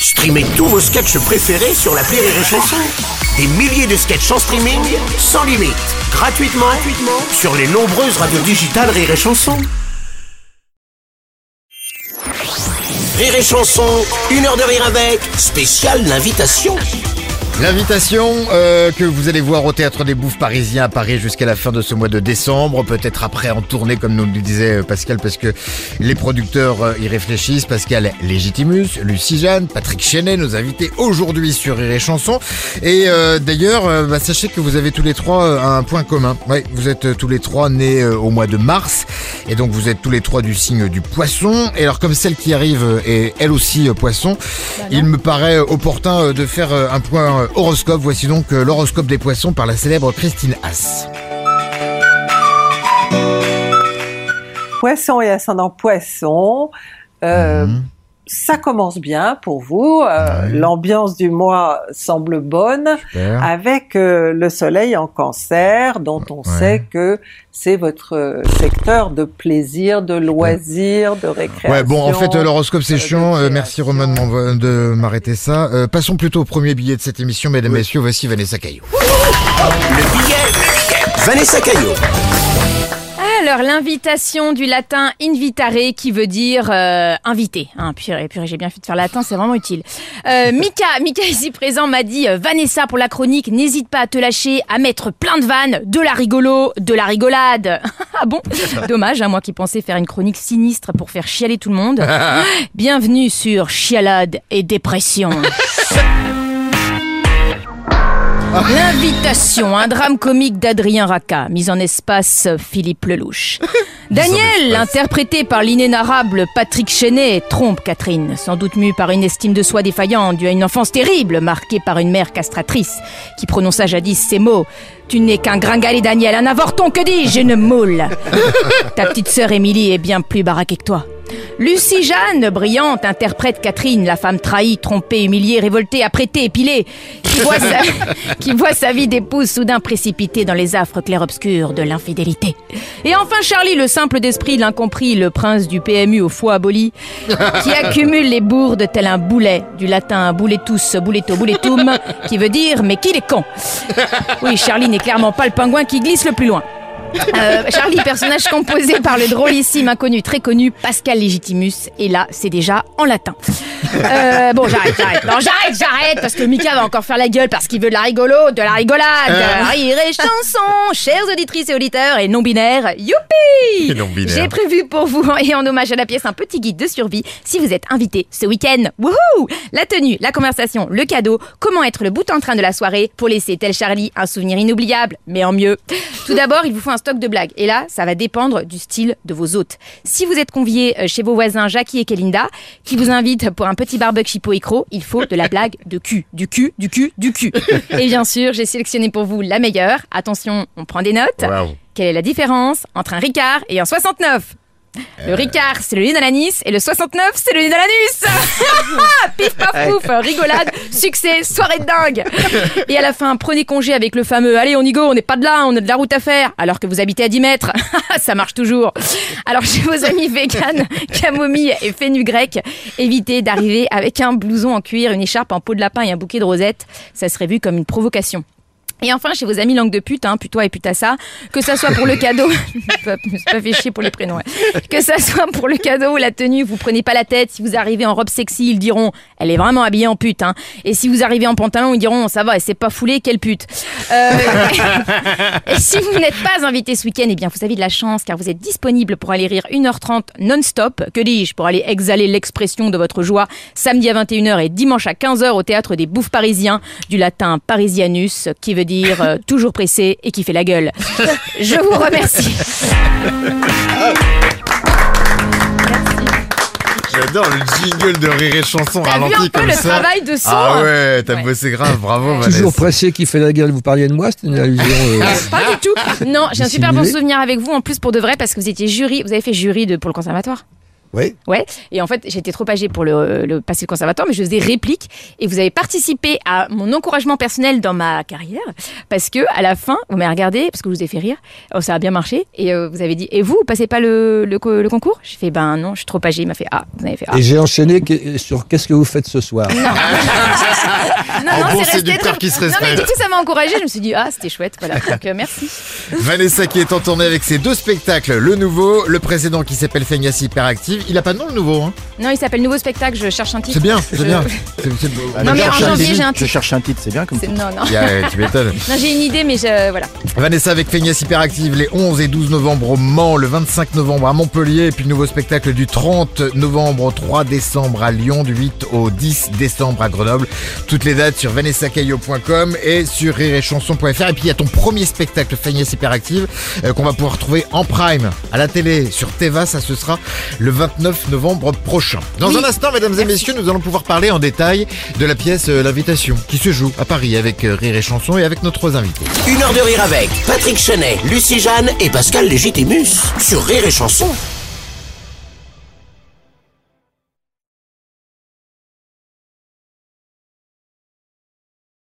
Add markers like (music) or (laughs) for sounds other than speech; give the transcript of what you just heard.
Streamez tous vos sketchs préférés sur la Rire et Chanson. Des milliers de sketchs en streaming, sans limite, gratuitement, gratuitement sur les nombreuses radios digitales Rire et Chanson. Rire et Chanson, une heure de rire avec, spécial l'invitation. L'invitation euh, que vous allez voir au Théâtre des Bouffes parisiens à Paris jusqu'à la fin de ce mois de décembre, peut-être après en tournée comme nous le disait euh, Pascal parce que les producteurs euh, y réfléchissent. Pascal Légitimus, Lucie Jeanne, Patrick Chenet, nos invités aujourd'hui sur Rire et Chanson. Et d'ailleurs, bah, sachez que vous avez tous les trois un point commun. Oui, vous êtes tous les trois nés au mois de mars et donc vous êtes tous les trois du signe du poisson. Et alors comme celle qui arrive est elle aussi poisson, il me paraît opportun de faire un point horoscope. Voici donc euh, l'horoscope des poissons par la célèbre Christine Haas. Poisson et ascendant poisson. Euh, mhm ça commence bien pour vous. Euh, l'ambiance du mois semble bonne, avec euh, le soleil en cancer, dont on sait que c'est votre secteur de plaisir, de loisir, de récréation. Ouais, bon, en fait, l'horoscope c'est chiant. Euh, merci Roman de m'arrêter ça. passons plutôt au premier billet de cette émission, mesdames, et messieurs. Voici Vanessa Caillot. Le billet, le billet. Vanessa Caillot. Alors, l'invitation du latin invitare qui veut dire euh, invité. Hein, purée, purée, j'ai bien fait de faire latin, c'est vraiment utile. Euh, (laughs) Mika, Mika ici présent m'a dit euh, Vanessa pour la chronique, n'hésite pas à te lâcher, à mettre plein de vannes, de la rigolo, de la rigolade. (laughs) ah bon? (laughs) Dommage, hein, moi qui pensais faire une chronique sinistre pour faire chialer tout le monde. Bienvenue sur Chialade et dépression. L'invitation, un drame comique d'Adrien Raca, mise en espace Philippe Lelouch. (laughs) Daniel, interprété par l'inénarrable Patrick Chenet, trompe Catherine, sans doute mue par une estime de soi défaillante due à une enfance terrible, marquée par une mère castratrice, qui prononça jadis ces mots. Tu n'es qu'un gringalet Daniel, un avorton, que dis-je, une moule. (laughs) Ta petite sœur Émilie est bien plus baraquée que toi. Lucie Jeanne, brillante, interprète Catherine, la femme trahie, trompée, humiliée, révoltée, apprêtée, épilée, qui voit (laughs) sa, qui voit sa vie d'épouse soudain précipitée dans les affres clair-obscurs de l'infidélité. Et enfin Charlie, le simple d'esprit, l'incompris, le prince du PMU au foie aboli, qui accumule les bourdes tel un boulet, du latin bouletus, bouletto, bouletum, qui veut dire mais qui est con Oui, Charlie n'est clairement pas le pingouin qui glisse le plus loin. Euh, Charlie, personnage composé par le drôlissime inconnu très connu Pascal Legitimus. Et là, c'est déjà en latin. Euh, bon, j'arrête, j'arrête. Non, j'arrête, j'arrête, parce que Mika va encore faire la gueule parce qu'il veut de la rigolo, de la rigolade. Euh. Rire et chanson, chères auditrices et auditeurs et non-binaires. Youpi J'ai prévu pour vous, et en hommage à la pièce, un petit guide de survie si vous êtes invité ce week-end. Wouhou La tenue, la conversation, le cadeau, comment être le bout en train de la soirée pour laisser tel Charlie un souvenir inoubliable, mais en mieux. Tout d'abord, il vous faut un stock de blagues. Et là, ça va dépendre du style de vos hôtes. Si vous êtes convié euh, chez vos voisins Jackie et Kelinda, qui vous invitent pour un petit barbecue chipot écro, il faut de la blague de cul. Du cul, du cul, du cul. Et bien sûr, j'ai sélectionné pour vous la meilleure. Attention, on prend des notes. Quelle est la différence entre un Ricard et un 69 le Ricard, c'est le nid à l'anis et le 69, c'est le nid à l'anus. (laughs) Pif paf pouf, rigolade, succès, soirée de dingue. Et à la fin, prenez congé avec le fameux Allez, on y go, on n'est pas de là, on a de la route à faire, alors que vous habitez à 10 mètres. (laughs) Ça marche toujours. Alors, chez vos amis vegan, (laughs) camomille et grec, évitez d'arriver avec un blouson en cuir, une écharpe en peau de lapin et un bouquet de rosettes. Ça serait vu comme une provocation. Et enfin, chez vos amis langue de pute, hein, putois et putassa, que ça soit pour le cadeau, (laughs) je pas fait chier pour les prénoms, que ça soit pour le cadeau ou la tenue, vous prenez pas la tête. Si vous arrivez en robe sexy, ils diront, elle est vraiment habillée en pute. Hein. Et si vous arrivez en pantalon, ils diront, ça va, elle s'est pas foulée, quelle pute. Euh, (laughs) et si vous n'êtes pas invité ce week-end, eh bien, vous avez de la chance car vous êtes disponible pour aller rire 1h30 non-stop. Que dis-je? Pour aller exhaler l'expression de votre joie samedi à 21h et dimanche à 15h au théâtre des Bouffes Parisiens, du latin parisianus, qui veut dire euh, toujours pressé et qui fait la gueule. Je vous remercie. J'adore le jingle de rire et chanson T'as ralenti vu un peu comme le ça. travail de son Ah ouais, t'as bossé grave, bravo Vanessa. Toujours pressé qui fait la gueule, vous parliez de moi, c'était une allusion. euh, Pas du tout. Non, j'ai un super bon Dissimulé. souvenir avec vous en plus pour de vrai parce que vous étiez jury, vous avez fait jury de, pour le conservatoire. Oui. Ouais. Et en fait, j'étais trop âgée pour le, le passer le conservatoire, mais je faisais réplique. Et vous avez participé à mon encouragement personnel dans ma carrière, parce que à la fin, vous m'avez regardé, parce que je vous ai fait rire. Oh, ça a bien marché. Et euh, vous avez dit, et vous, vous passez pas le, le, co- le concours? J'ai fait, ben non, je suis trop âgée. Il m'a fait, ah, vous avez fait, ah. Et j'ai enchaîné que- sur qu'est-ce que vous faites ce soir? Non, (laughs) (laughs) En bon c'est très- qui se Non, mais du coup, ça m'a encouragée. Je me suis dit, ah, c'était chouette. Voilà. (laughs) Donc, euh, merci. Vanessa qui est en tournée avec ses deux spectacles, le nouveau, le précédent qui s'appelle Feignas Hyperactive. Il a pas de nom le nouveau, hein Non, il s'appelle Nouveau Spectacle. Je cherche un titre. C'est bien, Je- c'est bien. (laughs) C'est- c'est- Non, mais en cherche un janvier, titre. j'ai un Je titre. cherche un titre, c'est bien comme ça. Non, non. (laughs) Yeah, tu m'étonnes. Non, j'ai une idée, mais je, voilà. Vanessa avec Feignas Hyperactive les 11 et 12 novembre au Mans, le 25 novembre à Montpellier, et puis le nouveau spectacle du 30 novembre au 3 décembre à Lyon, du 8 au 10 décembre à Grenoble. Toutes les dates sur vanessacaillot.com et sur rireetchanson.fr. Et puis il y a ton premier spectacle Feignas Hyperactive euh, qu'on va pouvoir trouver en prime à la télé sur Teva, ça ce sera le 29 novembre prochain. Dans Oui. un instant, mesdames et messieurs, nous allons pouvoir parler en détail de la pièce euh, L'invitation qui se joue à Paris avec euh, Rire et Chanson et avec notre invités. Une heure de rire avec Patrick Chenet, Lucie Jeanne et Pascal Légitimus sur Rire et Chanson.